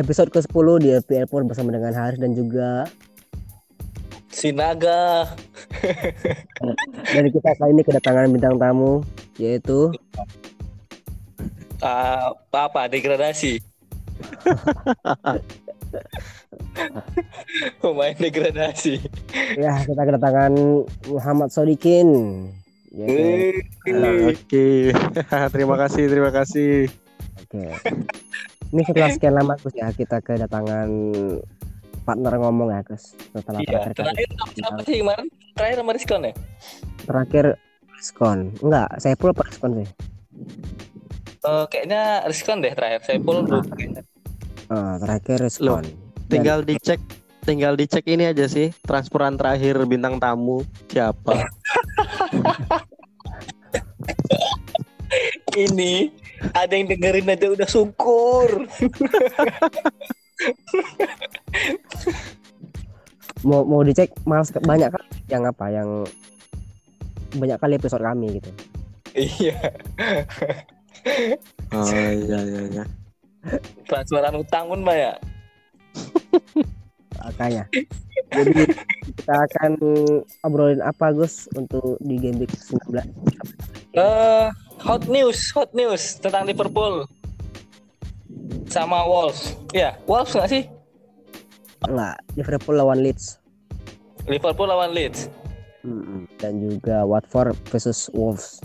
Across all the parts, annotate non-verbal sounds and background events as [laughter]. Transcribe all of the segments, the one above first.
episode ke-10 di FPL Port bersama dengan Haris dan juga Sinaga. [laughs] dan kita kali ini kedatangan bintang tamu yaitu Uh, apa degradasi? [laughs] Pemain degradasi. ya kita kedatangan Muhammad Sodikin. Yaitu, Eh, Oke, [laughs] terima kasih, terima kasih. Oke. Ini setelah sekian lama Gus ya kita kedatangan partner ngomong ya Gus. Setelah Iya, terakhir, terakhir siapa sih kemarin? Terakhir sama Rizkon ya? terakhir respon. Enggak, saya pula apa respon sih. Eh, kayaknya Rizkon deh terakhir. Saya pun belum kayaknya. Ah, terakhir respon. Tinggal dicek, tinggal dicek ini aja sih transferan terakhir bintang tamu siapa. [laughs] Ini ada yang dengerin aja udah syukur. mau mau dicek malas ke- banyak kali yang apa yang banyak kali episode kami gitu Iya. Oh iya iya iya. Transferan utang pun banyak. makanya jadi kita akan obrolin apa Gus untuk di game week 19 Eh, hot news, hot news tentang Liverpool sama Wolves. Ya, Wolves nggak sih? enggak Liverpool lawan Leeds Liverpool lawan Leeds. dan juga Watford versus Wolves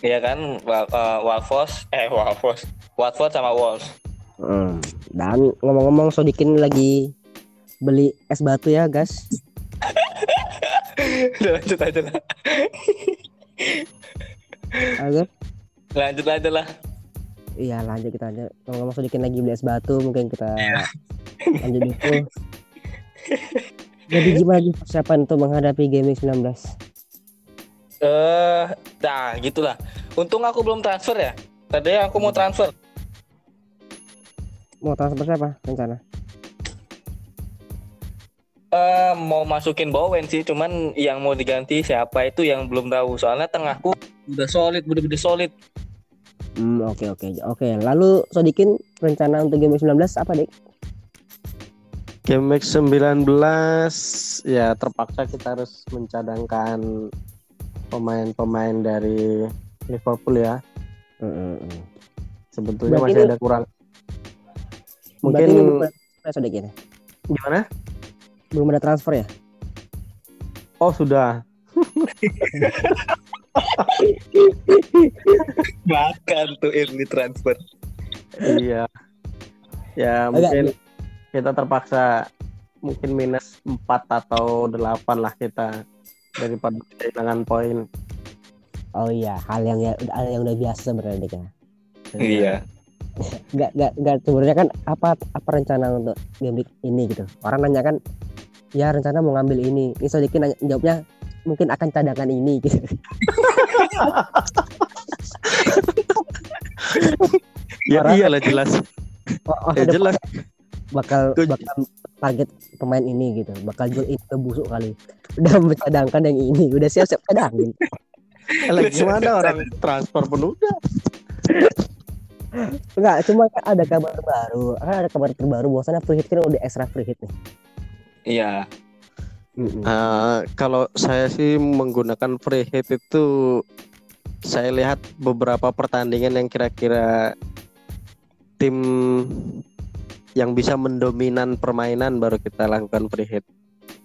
Iya kan, Wa- eh, Wolves, eh Watford sama Wolves. Mm. dan ngomong-ngomong Sodikin lagi beli es batu ya guys Udah lanjut aja lah. Agar Lanjut aja lah. iya lanjut kita aja ngomong-ngomong Sodikin lagi beli es batu mungkin kita lanjut itu jadi gimana lagi persiapan untuk menghadapi game week 19 Eh, nah gitulah. Untung aku belum transfer ya. Tadi aku mau transfer. mau transfer siapa rencana Eh, mau masukin Bowen sih, cuman yang mau diganti siapa itu yang belum tahu. Soalnya tengahku udah solid, bener-bener solid. Hmm, oke oke oke. Lalu Sodikin rencana untuk game 19 apa, Dik? Game week 19 ya terpaksa kita harus mencadangkan pemain-pemain dari Liverpool ya. Hmm. Sebetulnya Berarti masih ini- ada kurang. Berarti ini Mungkin ya, Sodikin? gimana? Belum ada transfer ya? Oh sudah. [laughs] Makan tuh early transfer. iya. Ya Agak- mungkin kita terpaksa mungkin minus 4 atau 8 lah kita daripada kehilangan poin. Oh iya, hal yang ya hal yang udah biasa sebenarnya, Dik ya. Iya. [laughs] Enggak enggak enggak sebenarnya kan apa apa rencana untuk game ini gitu. Orang nanya kan ya rencana mau ngambil ini. Ini Sodikin nanya- jawabnya mungkin akan cadangan ini [laughs] gitu. Ya Orang- iyalah jelas. Oh, oh, Ya jelas. bakal bakal target pemain ini gitu bakal jual ini ke busuk kali udah [laughs] mencadangkan yang ini udah siap-siap cadangin Lah gimana orang transfer pun udah. enggak cuma kan ada kabar baru kan ada kabar terbaru bahwasannya free hit kan udah extra free hit nih Iya. Ah, kalau saya sih menggunakan free hit itu saya lihat beberapa pertandingan yang kira-kira tim yang bisa mendominan permainan baru kita lakukan free hit.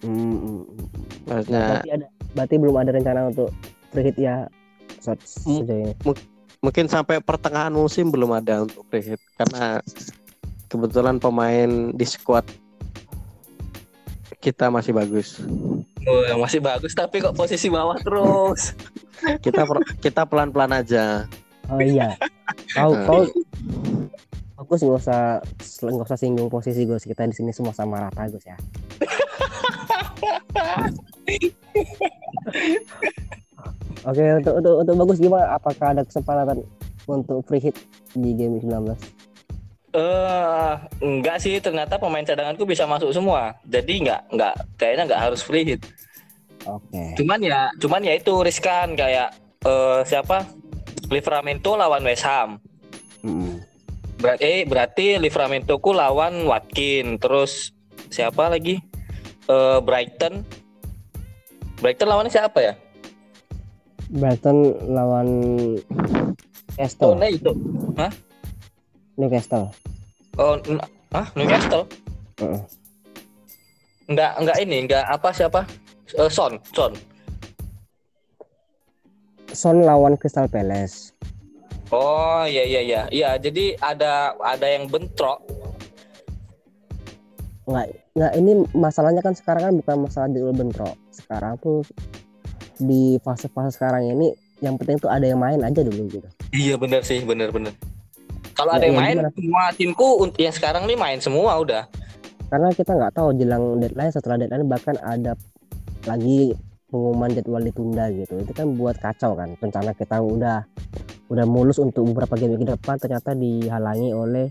Mm-mm. Maksudnya berarti ada berarti belum ada rencana untuk free hit ya saat sejauh ini mungkin sampai pertengahan musim belum ada untuk free hit karena kebetulan pemain di squad kita masih bagus. Oh, yang masih bagus tapi kok posisi bawah terus. [laughs] Kita kita pelan-pelan aja. oh iya kau Ah. kau Gus nggak usah nggak usah singgung posisi Gus kita di sini semua sama rata Gus ya [laughs] Oke untuk untuk untuk bagus gimana? Apakah ada kesempatan untuk free hit di game 19? Eh, enggak sih ternyata pemain cadanganku bisa masuk semua. Jadi enggak enggak kayaknya enggak harus free hit. Oke. Cuman ya cuman ya itu riskan kayak eh siapa? Livramento lawan West Ham. Mm-mm. Berarti eh, berarti Livramento ku lawan Watkin, terus siapa lagi? Eh, Brighton. Brighton lawannya siapa ya? Brighton lawan Oh, Newcastle. nah itu. Newcastle. Oh, ah, Newcastle. Heeh. Enggak, enggak ini, enggak apa siapa? Eh, Son, Son. Son lawan Crystal Palace. Oh, iya iya iya. Iya, jadi ada ada yang bentrok. Nggak, nggak ini masalahnya kan sekarang kan bukan masalah jadwal bentrok. Sekarang tuh di fase-fase sekarang ini yang penting tuh ada yang main aja dulu gitu. Iya, bener sih, bener bener. Kalau Ya, ada yang iya, main, gimana? semua timku yang sekarang nih main semua udah. Karena kita nggak tahu jelang deadline setelah deadline bahkan ada lagi pengumuman jadwal ditunda gitu. Itu kan buat kacau kan. Rencana kita udah udah mulus untuk beberapa game ke depan ternyata dihalangi oleh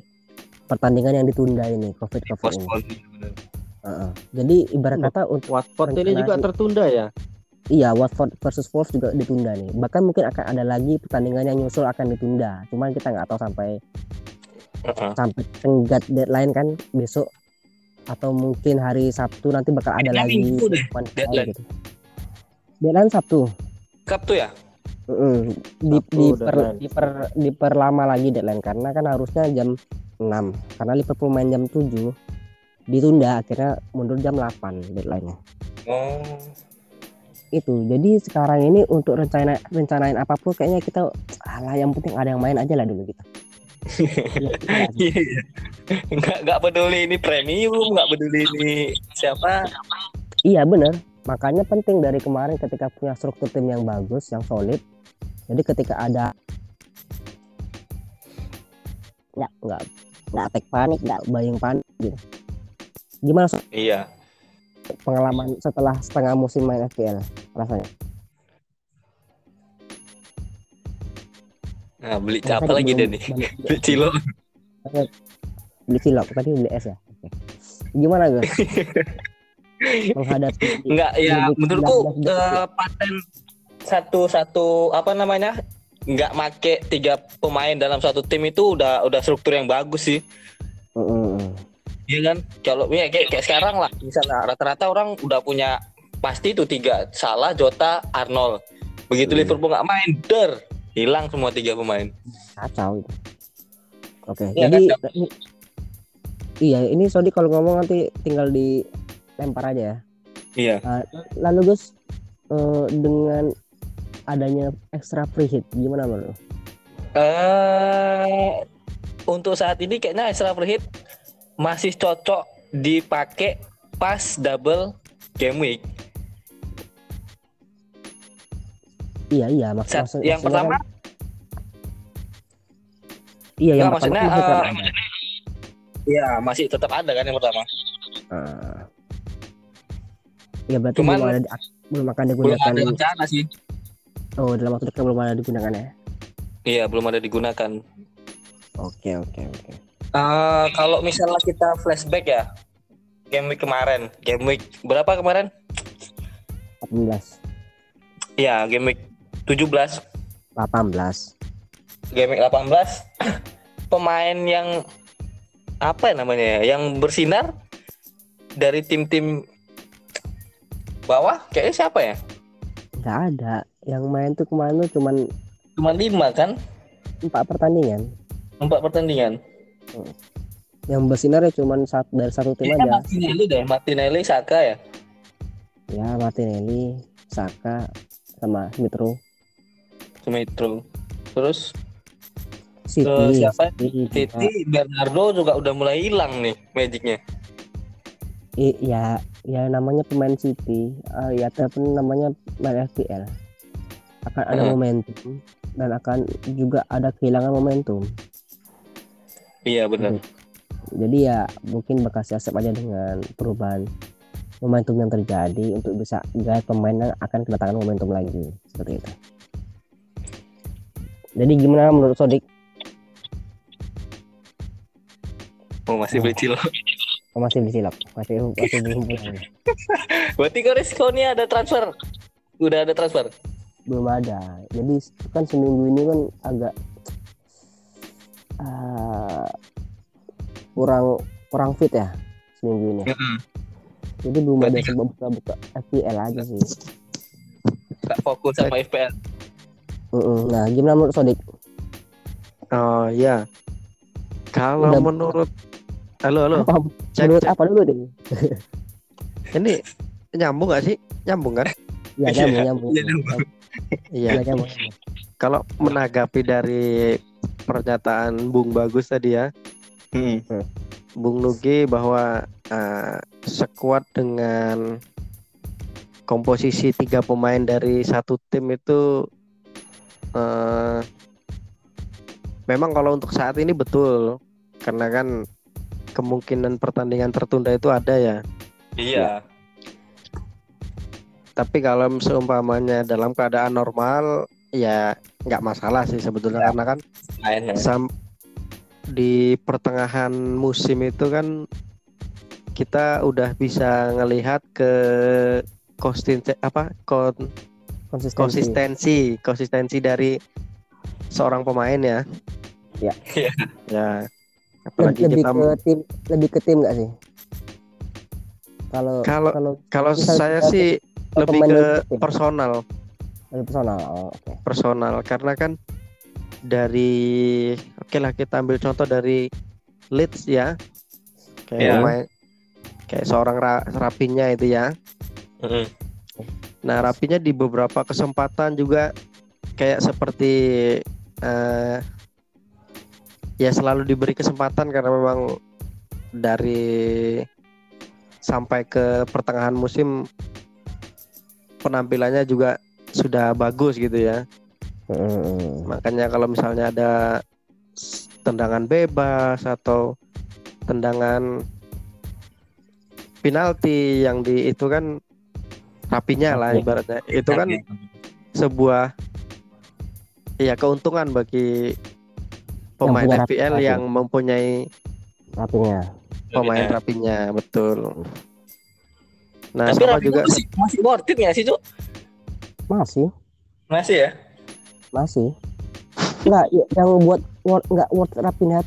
pertandingan yang ditunda ini covid covid ini. Bener. Heeh. Jadi ibarat Loh, kata untuk Watford ini juga tertunda ya. Iya, Watford versus Wolves juga ditunda nih. Bahkan mungkin akan ada lagi pertandingan yang nyusul akan ditunda. Cuman kita nggak tahu sampai Heeh. sampai tenggat deadline kan besok atau mungkin hari Sabtu nanti bakal ada lagi Minggu deh, pengumuman final deadline. gitu. Deadline Sabtu. Tuh ya? Mm-mm. Di, Sabtu diper, deadline. diper, diperlama lagi deadline karena kan harusnya jam 6 karena Liverpool main jam 7 ditunda akhirnya mundur jam 8 deadline-nya. Oh. Itu jadi sekarang ini untuk rencana rencanain apa pun kayaknya kita alah yang penting ada yang main aja lah dulu kita [laughs] Iya, iya. Iya. Enggak enggak peduli ini premium, enggak peduli ini siapa. iya bener makanya penting dari kemarin ketika punya struktur tim yang bagus yang solid jadi ketika ada nggak nggak nggak panik nggak buying panik gitu gimana so- Iya. Pengalaman setelah setengah musim main FPL rasanya Nah, beli apa lagi deh nih? Beli [laughs] Cilo. beli cilok tadi beli es ya Oke. gimana Gus [laughs] menghadapi Enggak, ya menurutku 19 eh, paten satu-satu apa namanya? Enggak make tiga pemain dalam satu tim itu udah udah struktur yang bagus sih. Iya kan? Kalau ya kayak, kayak sekarang lah, misalnya rata-rata orang udah punya pasti itu tiga, Salah, Jota, Arnold. Begitu Hmm. Liverpool nggak main, der, hilang semua tiga pemain. kacau itu. Oke, Iya, jadi ini- iya ini Sodi kalau ngomong nanti tinggal dilempar aja ya. Iya. Lalu Gus eh, dengan adanya extra free hit gimana menurut? Eh, untuk saat ini kayaknya extra free hit masih cocok dipakai pas double game week. Iya iya maks Saat- maksud- yang pertama, kan- iya yang Nggak, pertama maksudnya, kan masih tetap eh, ada. ya masih tetap ada kan yang pertama. Ah. Ya berarti Cuman- belum ada belum akan Belum digunakan. ada rencana sih. Oh dalam waktu dekat belum ada digunakan ya. Iya, belum ada digunakan. Oke oke oke. Eh, kalau misalnya kita flashback ya, game week kemarin, game week berapa kemarin? 18 Iya, game week 17, 18 game week 18 [coughs] pemain yang apa ya namanya ya, yang bersinar dari tim-tim bawah kayaknya siapa ya? nggak ada. Yang main tuh kemarin tuh cuman Cuma lima kan, empat pertandingan. Empat pertandingan. Yang bersinar ya cuman satu dari satu tim Kayaknya aja Martinelli deh, Martinelli, Saka ya. ya Martinelli Saka sama Smith Rowe Sumitro. Terus City Eh, siapa? City. Titi Bernardo juga udah mulai hilang nih magicnya. I- ya ya namanya pemain City eh, ya tapi namanya main FPL akan ada Hmm. momentum dan akan juga ada kehilangan momentum Iya benar. jadi ya mungkin bakal siasat aja dengan perubahan momentum yang terjadi untuk bisa guide pemain yang akan kedatangan momentum lagi seperti itu jadi gimana menurut Sodik Oh masih beli Cilo. oh, masih di silap masih masih belum pulang [laughs] Berarti kau resikonya ada transfer. Udah ada transfer. belum ada jadi kan seminggu ini kan agak eh, kurang kurang fit ya seminggu ini. Mm-mm. Jadi belum ada Berarti- sebab buka-buka FPL aja sih. Nggak fokus sama FPL. Mm-mm. Nah, gimana menurut Sodik? Oh iya. Kalau Udah- menurut Halo, halo. Apa, Cek, menurut cek. apa dulu deh? Ini nyambung gak sih? Nyambung kan? Ya, Iya, nyambung, nyambung. iya, nyambung. Iya. Iya, nyambung. Kalau menanggapi dari pernyataan Bung Bagus tadi ya, Mm. Bung Nugi bahwa eh, sekuat dengan komposisi tiga pemain dari satu tim itu eh, memang kalau untuk saat ini betul karena kan kemungkinan pertandingan tertunda itu ada ya. Iya. Tapi kalau seumpamanya dalam keadaan normal ya nggak masalah sih sebetulnya karena kan Mainnya. sam di pertengahan musim itu kan kita udah bisa ngelihat ke konsistensi apa kon- Konsistensi. konsistensi konsistensi dari seorang pemain ya. Ya. Iya. Ya. Lebih, Apalagi lebih kita ke tim, lebih ke tim nggak sih? Kalau Kalau- kalau saya sih lebih ke lebih tim. Personal lebih personal. Oh, oke. personal karena kan dari oke lah kita ambil contoh dari Leeds ya kayak Iya. pemain kayak seorang ra, rapinya itu ya Mm-mm. nah rapinya di beberapa kesempatan juga kayak seperti eh, ya selalu diberi kesempatan karena memang dari sampai ke pertengahan musim penampilannya juga sudah bagus gitu ya Mm-mm. Makanya kalau misalnya ada tendangan bebas atau tendangan penalti yang di itu kan rapinya lah ibaratnya. Itu kan sebuah ya keuntungan bagi pemain rapi- FPL rapi. yang mempunyai Rapinya. pemain rapinya, betul. Nah, Tapi sama Rapi juga masih, masih worth it nggak sih, Cuk? Masih, Masih ya? masih. Enggak, ya, yang buat nggak worth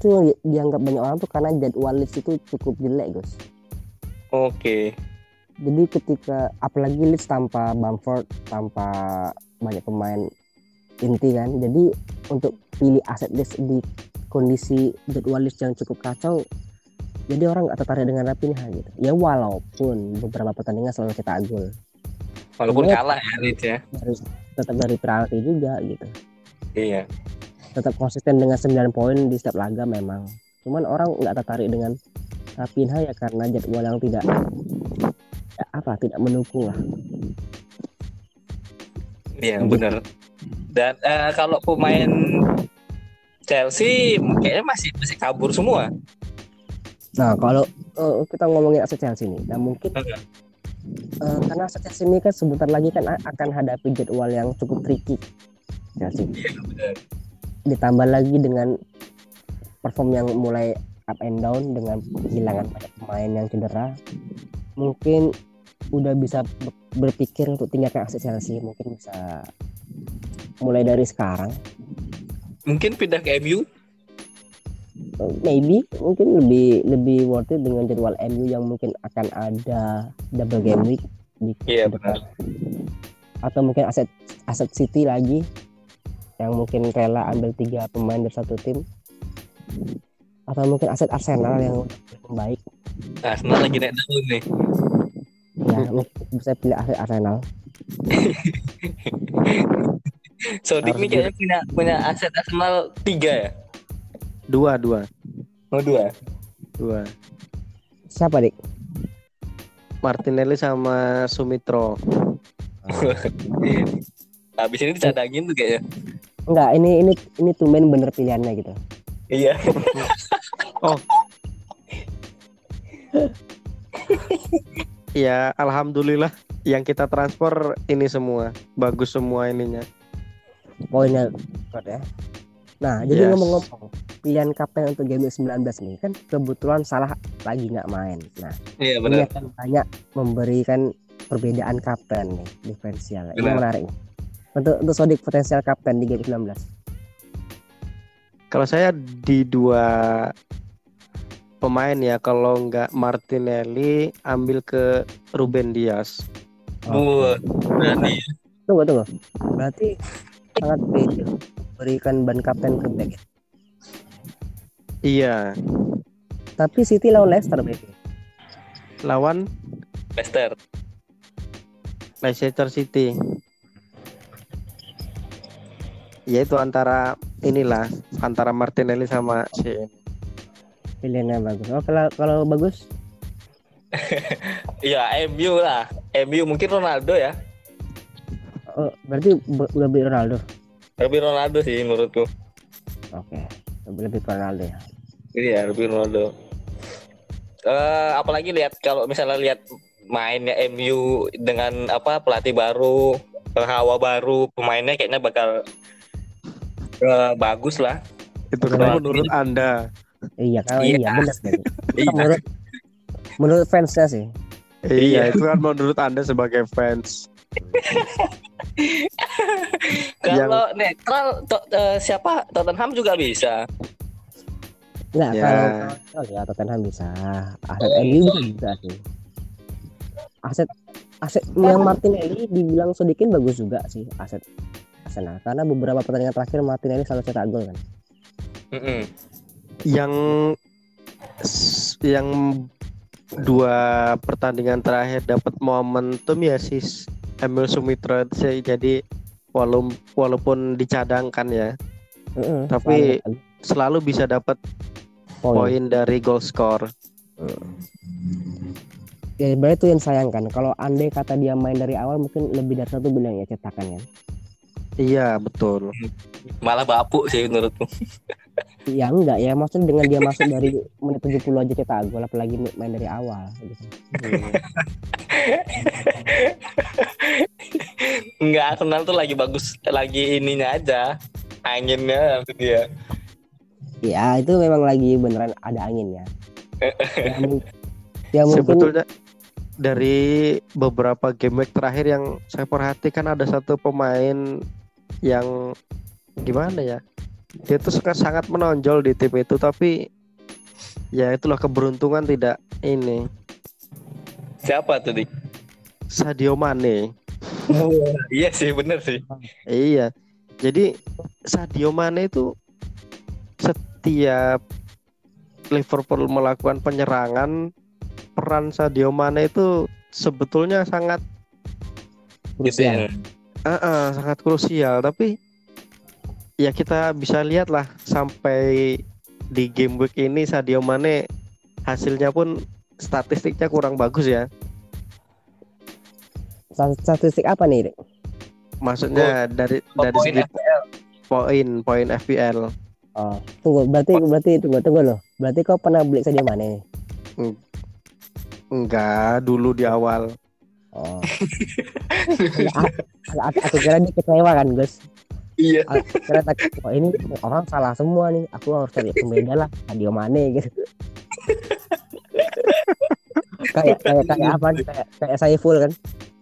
tuh di- dianggap banyak orang tuh karena jadwal Leeds itu cukup jelek, Gus. Oke. Jadi ketika apalagi Leeds tanpa Bamford, tanpa banyak pemain inti kan. Jadi untuk pilih aset Leeds di kondisi jadwal Leeds yang cukup kacau, jadi orang nggak tertarik dengan Rapinha gitu. Ya walaupun beberapa pertandingan selalu cetak gol, Walaupun Iya. kalah ya ya. dari tetap dari penalti juga gitu. Iya. Tetap konsisten dengan 9 poin di setiap laga memang. Cuman orang nggak tertarik dengan Rapinha ya karena jadwal yang tidak ya apa tidak mendukung lah. Iya, benar. Dan eh, kalau pemain Chelsea kayaknya masih masih kabur semua. Nah, kalau eh, kita ngomongin aset Chelsea nih, nah mungkin Oke. Eh, karena Chelsea ini kan sebentar lagi kan akan hadapi jadwal yang cukup tricky. Iya, benar. Ditambah lagi dengan perform yang mulai up and down dengan kehilangan banyak pemain yang cedera, mungkin udah bisa be- berpikir untuk tinggalkan aset Chelsea, mungkin bisa mulai dari sekarang. Mungkin pindah ke MU. Maybe mungkin lebih lebih worth it dengan jadwal MU yang mungkin akan ada double game week di Iya, ke depan. atau mungkin aset aset City lagi yang mungkin rela ambil tiga pemain dari satu tim atau mungkin aset Arsenal yang Nah, sebenarnya lagi naik daun nih. ya bisa pilih aset Arsenal [laughs] Sodik nih kayaknya punya punya aset Arsenal tiga ya. Dua dua Oh dua. dua siapa dik Martinelli sama Sumitro. [laughs] Habis ini dicadangin tuh kayaknya. enggak ini ini ini tumben bener pilihannya gitu Iya. [laughs] [laughs] Ya alhamdulillah yang kita transfer ini semua bagus semua ininya. poinnya ya nah jadi Yes. ngomong-ngomong pilihan kapten untuk game week 19 nih kan kebetulan salah lagi nggak main nah Iya ini benar. akan banyak memberikan perbedaan kapten nih diferensial ini menarik untuk untuk Sodik potensial kapten di game 19 Kalau saya di dua pemain ya, kalau nggak Martinelli ambil ke Ruben Dias. Buat berani. Tunggu tunggu. Berarti sangat pede berikan ban kapten ke back. Ya? Iya, Tapi City lawan Leicester berarti. lawan Leicester. Leicester City. Ya itu antara inilah antara Martinelli sama si Pilihannya bagus. Oh kalau kalau bagus [laughs] Iya, MU lah. MU mungkin Ronaldo ya. oh, berarti be- lebih Ronaldo. Lebih Ronaldo sih menurutku. Oke. Lebih Ronaldo ya. Iya, lebih Ronaldo. Eh, apalagi lihat kalau misalnya lihat mainnya MU dengan apa pelatih baru, hawa baru, pemainnya kayaknya bakal eh, bagus lah. itu kan menurut Anda. Iya kalau Iya. iya, benar. Iya. [laughs] menurut menurut fansnya sih. Iya, Iya. itu kan menurut Anda sebagai fans. [laughs] Kalau netral to- eh, siapa Tottenham juga bisa. Enggak Ya. kalau kalau ya Tottenham bisa. Aset MU bisa juga sih. Aset aset yang Martinelli dibilang sedikit bagus juga sih aset Arsenal karena beberapa pertandingan terakhir Martinelli selalu cetak gol kan. Mm-mm. Yang yang dua pertandingan terakhir dapat momentum ya sis Emil Sumitra sih jadi walaupun walaupun dicadangkan ya Heeh, Tapi- selalu selalu bisa dapat poin. dari goal score. Ya sebenarnya itu yang sayangkan. Kalau andai kata dia main dari awal mungkin lebih dari satu bilang ya cetakan ya. Iya betul. Malah bapuk sih menurutku. Ya enggak ya maksudnya dengan dia masuk dari menit 70 aja cetak gol apalagi main dari awal gitu. Enggak, Arsenal tuh lagi bagus, lagi ininya aja. Anginnya maksud dia. Ya itu memang lagi beneran ada angin ya. ya, mung- ya mungkin Sebetulnya dari beberapa game week terakhir yang saya perhatikan ada satu pemain yang gimana ya? Dia tuh suka sangat menonjol di tim itu tapi ya itulah keberuntungan tidak ini Siapa tuh, Dik? Sadio Mane. iya sih, bener sih. Iya. Jadi Sadio Mane itu setiap Liverpool melakukan penyerangan peran Sadio Mane itu sebetulnya sangat Gitu krusial. ya. Ah, ah, sangat krusial tapi ya kita bisa lihat lah sampai di game week ini Sadio Mane hasilnya pun statistiknya kurang bagus ya Stat- Statistik apa nih? Rik? maksudnya dari dari Poin segi FPL. poin poin FPL Oh, tunggu berarti berarti tunggu tunggu loh. Berarti kau pernah beli Sadio Mane enggak dulu di awal Oh. [laughs] Ya, aku, aku, aku kira dia kecewa kan, Gus. Iya. Tak- oh, ini orang salah semua nih. Aku harus cari pembeda lah, Sadio Mane gitu. [laughs] kayak kayak kayak apa nih? kayak kayak saya full kan.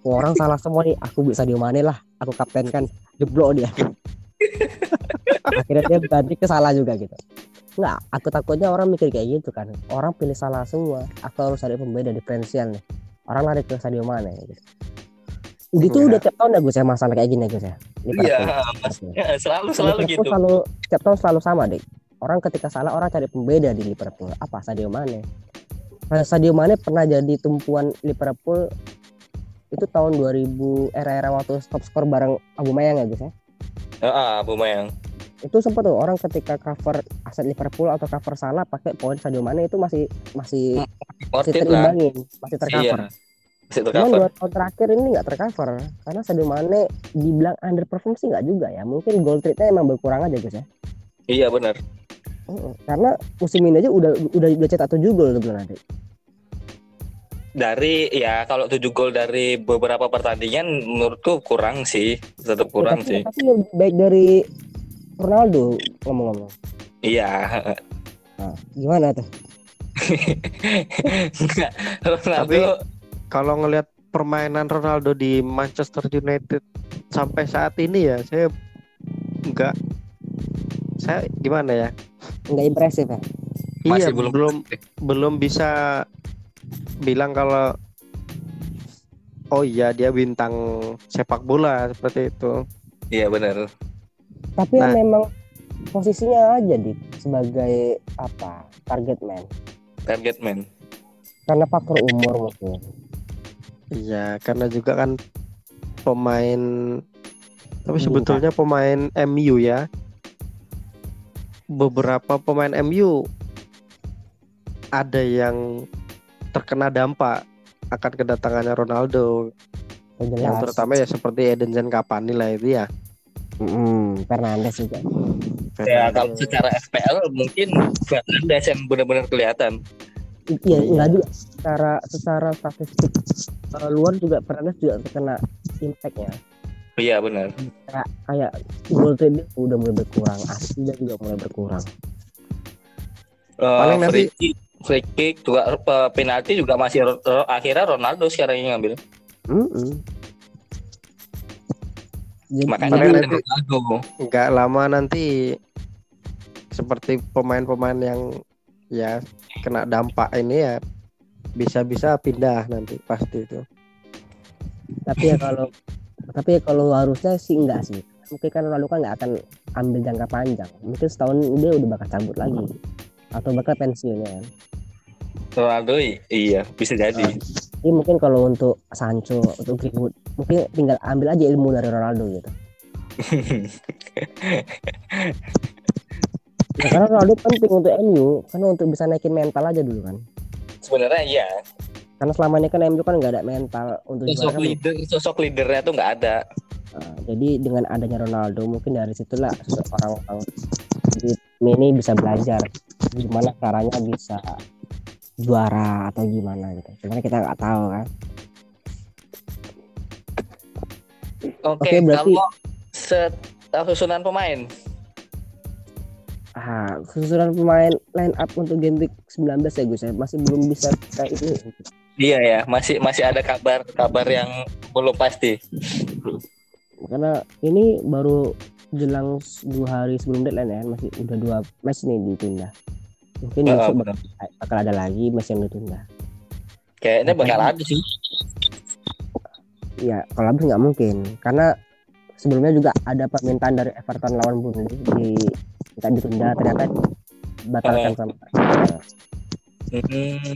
Oh, orang salah semua nih. Aku bisa Sadio Mane lah. Aku kaptenkan. Jeblok dia. [laughs] Akhirnya dia berarti kesalah juga gitu. Enggak, aku takutnya orang mikir kayak gitu kan. Orang pilih salah semua. Aku harus cari pembeda diferensial nih. Orang lari ke Sadio Mane gitu. Itu Enggak. udah tiap tahun ya Gus ya masalah kayak gini Gus ya. Liverpool. Iya. [laughs] Ya, selalu selalu Liverpool gitu. selalu setiap tahun selalu sama deh. Orang ketika salah orang cari pembeda di Liverpool. Apa Sadio Mane? Nah, Sadio Mane pernah jadi tumpuan Liverpool itu tahun 2000 era-era waktu top skor bareng Abu Mayang ya Gus ya. Heeh, Bu Mayang. Itu sempat tuh orang ketika cover aset Liverpool atau cover salah pakai poin Sadio Mane itu masih masih masih it lah. terimbangin, masih Iya. Tercover. Masih Cuman dua tahun terakhir ini nggak tercover karena Sadio Mane dibilang underperform sih nggak juga ya. Mungkin goal rate-nya emang berkurang aja Gus ya. Iya, benar. Karena musim ini aja udah udah udah cetak 7 gol tuh nanti. Dari ya kalau 7 gol dari beberapa pertandingan menurutku kurang sih. Tetap kurang tapi, sih. Tapi lebih baik dari Ronaldo ngomong-ngomong. Iya. Nah, gimana tuh? [laughs] Ronaldo kalau ngelihat permainan Ronaldo di Manchester United sampai saat ini ya saya nggak saya gimana ya? Nggak impresif ya? Masih iya belum- belum belum bisa bilang kalau oh iya dia bintang sepak bola seperti itu. Iya benar. tapi Nah. memang posisinya aja di sebagai apa? Target man. Target man. karena faktor umur mungkin iya karena juga kan pemain tapi Iya. sebetulnya pemain MU ya. Beberapa pemain MU ada yang terkena dampak akan kedatangannya Ronaldo. Oh, yang jelas. terutama ya seperti Edinson Cavani lah itu ya. Mm-mm, Fernandes juga. Ya kalau secara FPL mungkin Fernandes yang benar-benar kelihatan. iya enggak juga. Secara secara statistik eh, luar juga Fernandes juga terkena impactnya Iya benar. kayak kayak gol trade udah mulai berkurang aslinya juga mulai berkurang Paling Eh, nanti- free kick, free kick juga eh, penalti juga masih ro- akhirnya Ronaldo sekarang yang ngambil. Mm-mm. Jadi, Makanya Paling jadi- kan Ronaldo. nggak lama nanti seperti pemain-pemain yang ya kena dampak ini ya bisa-bisa pindah nanti pasti itu. tapi ya kalau tapi ya kalau harusnya sih enggak sih. Mungkin kan Ronaldo kan nggak akan ambil jangka panjang. Mungkin setahun dia udah bakal cabut lagi. Atau bakal pensiunnya. Kan Ronaldo iya bisa jadi. Jadi mungkin kalau untuk Sancho untuk Greenwood mungkin tinggal ambil aja ilmu dari Ronaldo gitu. Ya, [laughs] karena Ronaldo penting untuk MU karena untuk bisa naikin mental aja dulu kan Sebenarnya iya. karena selama ini kan MU kan nggak ada mental untuk juara Sosok kan. leader, sosok leadernya tuh nggak ada. Nah, jadi dengan adanya Ronaldo mungkin dari situlah orang-orang di tim ini bisa belajar gimana caranya bisa juara atau gimana gitu. Sebenarnya kita nggak tahu kan. Oke, Oke, berarti- kalau set uh, susunan pemain Ah, susunan pemain line up untuk game week 19 ya Gus ya masih belum bisa kayak itu. Iya ya, masih masih ada kabar kabar yang belum pasti. Karena ini baru jelang dua hari sebelum deadline ya masih udah dua match nih ditunda. Mungkin Ya, besok bakal, bakal ada lagi match yang ditunda. Kayaknya bakal ada sih. Ya, kalau habis nggak mungkin karena sebelumnya juga ada permintaan dari Everton lawan Burnley di minta ditunda ternyata batalkan sama. Hmm,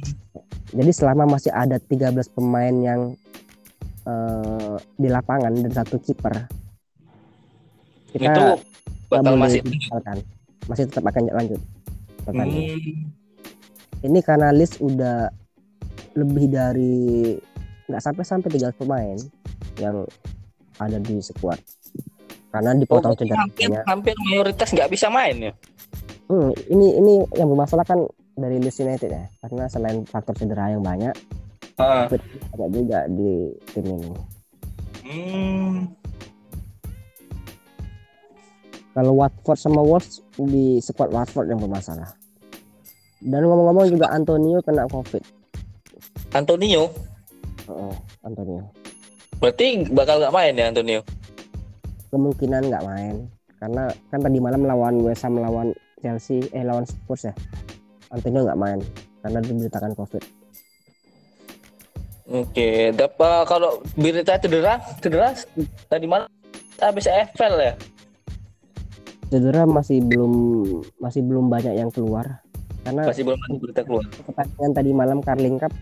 Jadi selama masih ada 13 pemain yang eh, di lapangan dan satu kiper kita itu boleh masih dibatalkan. masih tetap akan lanjut pertandingan. Hmm, Ini karena list udah lebih dari nggak sampai sampai 13 pemain yang ada di squad. Karena oh, dipotong berarti cedera hampir, hampir mayoritas nggak bisa main ya. Hmm, ini ini yang bermasalah kan dari Leeds United ya. Karena selain faktor cedera yang banyak, Ah. ada juga di tim ini. Hmm, Kalau Watford sama Wolves di squad Watford yang bermasalah. Dan ngomong-ngomong juga Antonio kena COVID. Antonio Oh, Antonio. berarti bakal nggak main ya Antonio. Kemungkinan nggak main karena kan tadi malam lawan West Ham lawan Chelsea eh lawan Spurs ya. Antonio nggak main karena diberitakan COVID. Oke, dapat kalau berita cedera, cedera tadi malam habis EFL ya. Cedera masih belum masih belum banyak yang keluar karena Masih belum ada berita keluar. pertandingan tadi malam Carling Cup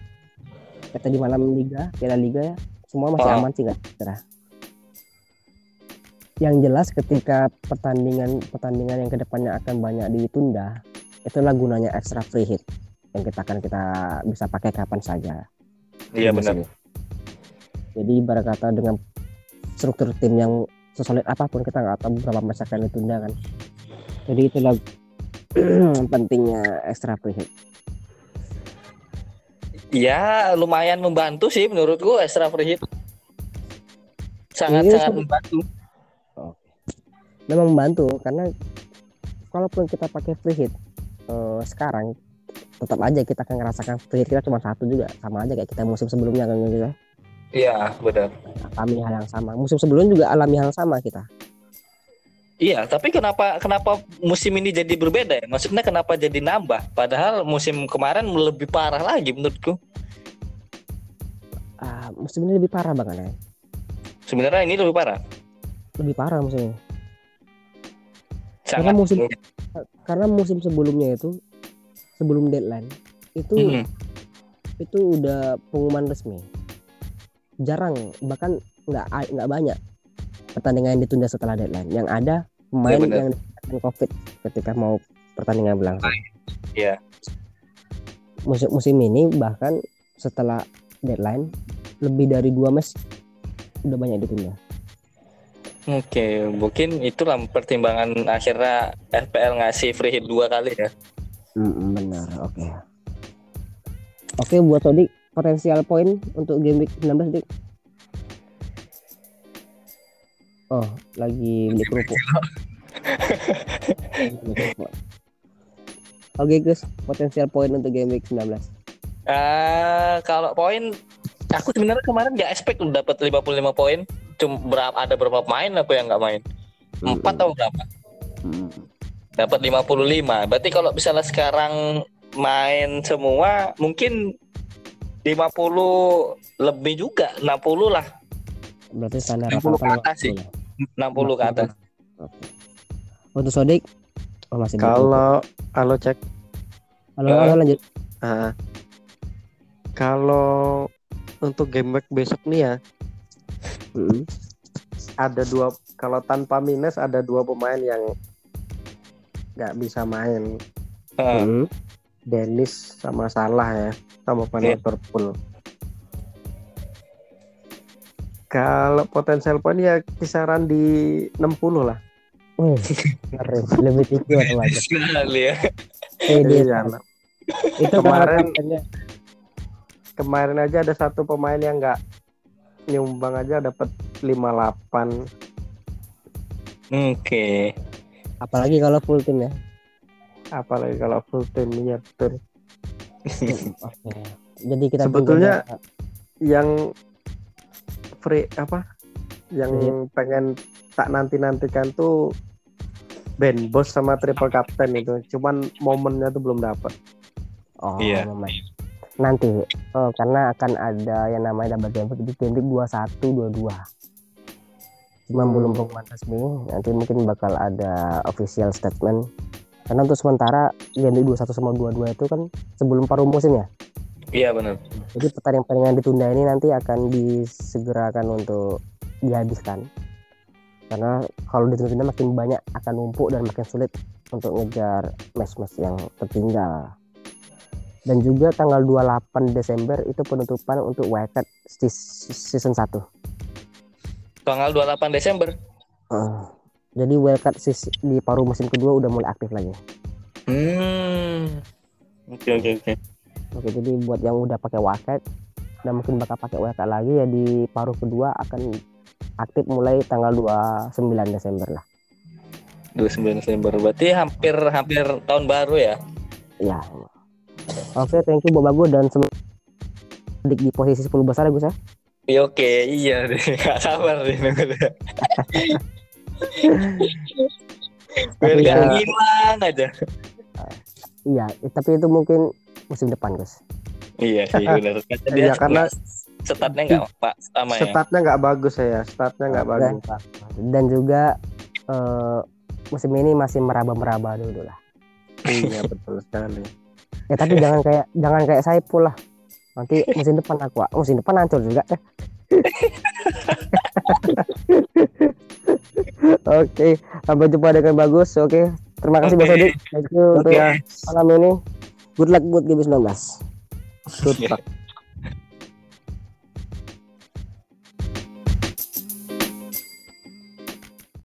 eh, tadi malam Liga Piala Liga ya semua masih Oh. aman sih nggak cedera yang jelas ketika pertandingan pertandingan yang ke depannya akan banyak ditunda itulah gunanya extra free hit yang kita akan kita bisa pakai kapan saja Iya benar. jadi ibarat kata dengan struktur tim yang sesolid apa pun kita nggak tahu berapa match akan ditunda kan jadi itulah [clears throat] pentingnya extra free hit Ya lumayan membantu sih menurutku extra free hit. Sangat Iya, sangat membantu. Memang membantu karena kalaupun kita pakai free hit eh, sekarang tetap aja kita akan ngerasakan free hit kita cuma satu juga sama aja kayak kita musim sebelumnya kan gitu ya. Iya benar. alami hal yang sama musim sebelumnya juga alami hal yang sama kita Iya, tapi kenapa kenapa musim ini jadi berbeda ya? Maksudnya kenapa jadi nambah? Padahal musim kemarin lebih parah lagi menurutku. Ah, musim ini lebih parah banget ya. Sebenarnya ini lebih parah. Lebih parah musim ini. Sangat. musim- Karena musim sebelumnya itu sebelum deadline itu Hmm. itu udah pengumuman resmi. Jarang bahkan nggak nggak banyak pertandingan yang ditunda setelah deadline. Yang ada pemain Iya, benar. yang covid ketika mau pertandingan berlangsung. Iya. Musim musim ini bahkan setelah deadline lebih dari dua match udah banyak ditunda. Oke, mungkin itulah pertimbangan akhirnya FPL ngasih free hit dua kali ya. Mm, benar, oke. Oke buat Sodik potensial poin untuk game week 19 Dik. Oh, lagi beli kerupuk. Oke guys, potensial poin untuk game week 19. Ah, kalau poin aku sebenarnya kemarin nggak expect lu dapat 55 poin. Cuma berapa ada berapa pemain aku yang nggak main? Empat atau berapa? Dapat 55. Berarti kalau misalnya sekarang main semua mungkin 50 lebih juga, 60 lah. Berarti standar 60 ke atas sih. 60 ke atas. Untuk Sodik oh masih. Kalau halo cek Halo, Ya. halo, lanjut. Ah. kalau untuk game besok nih ya Mm. ada dua kalau tanpa minus ada dua pemain yang nggak bisa main Ah, Mm. Dennis sama Salah ya sama pemain Iya. Liverpool kalau potensial poin ya kisaran di 60 lah lebih tinggi [laughs] sekali ya. Pede Iya, sekali. Itu karena Kemarin- kemarin aja ada satu pemain yang nggak nyumbang aja dapat 58 Oke. apalagi kalau full tim ya. apalagi kalau full team ya betul [laughs] Oke. Jadi kita Sebetulnya- tunggu yang free apa yang Iya. pengen tak nanti nantikan tuh Ben Bos sama triple captain itu cuman momennya tuh belum dapat Oh, Iya. memang. Nanti oh, karena akan ada yang namanya double game week di game week 21 22. Cuma Hmm. belum pengumuman resmi, nanti mungkin bakal ada official statement. Karena untuk sementara game week 21 sama 22 itu kan sebelum paruh musim ya. Iya benar. Jadi pertandingan-pertandingan ditunda ini nanti akan disegerakan untuk dihabiskan. Karena kalau ditunda makin banyak akan numpuk dan makin sulit untuk ngejar match-match yang tertinggal. Dan juga tanggal 28 Desember itu penutupan untuk sis- season 1. Tanggal 28 Desember. Eh, jadi wildcard di paruh musim kedua udah mulai aktif lagi. Hmm. Oke oke oke. Oke, jadi buat yang udah pakai wildcard dan mungkin bakal pakai wildcard lagi ya di paruh kedua akan aktif mulai tanggal 29 Desember lah. 29 Desember. Berarti hampir hampir tahun baru ya. Ya. Oke, thank you Bob Bago dan semoga di, di posisi 10 besar ya Gus ya. Iya oke, iya [laughs] deh. Gak sabar deh nunggu deh. Biar Tapi gak ya- hilang aja. Iya, tapi itu mungkin musim depan Gus. Iya sih [laughs] benar. Iya, karena- statnya nggak [laughs] pak sama ya. statnya nggak bagus ya statnya nggak bagus dan juga eh, musim ini masih meraba-meraba dulu lah. iya betul sekali Ya tapi [laughs] jangan kayak jangan kayak Saipul lah. Nanti musim depan aku, musim depan hancur juga. [laughs] Oke, sampai jumpa dengan bagus. Oke, terima kasih Mas Oke. Odik. Thank you untuk Oke. malam ini. Good luck buat game 19. [laughs] Good luck.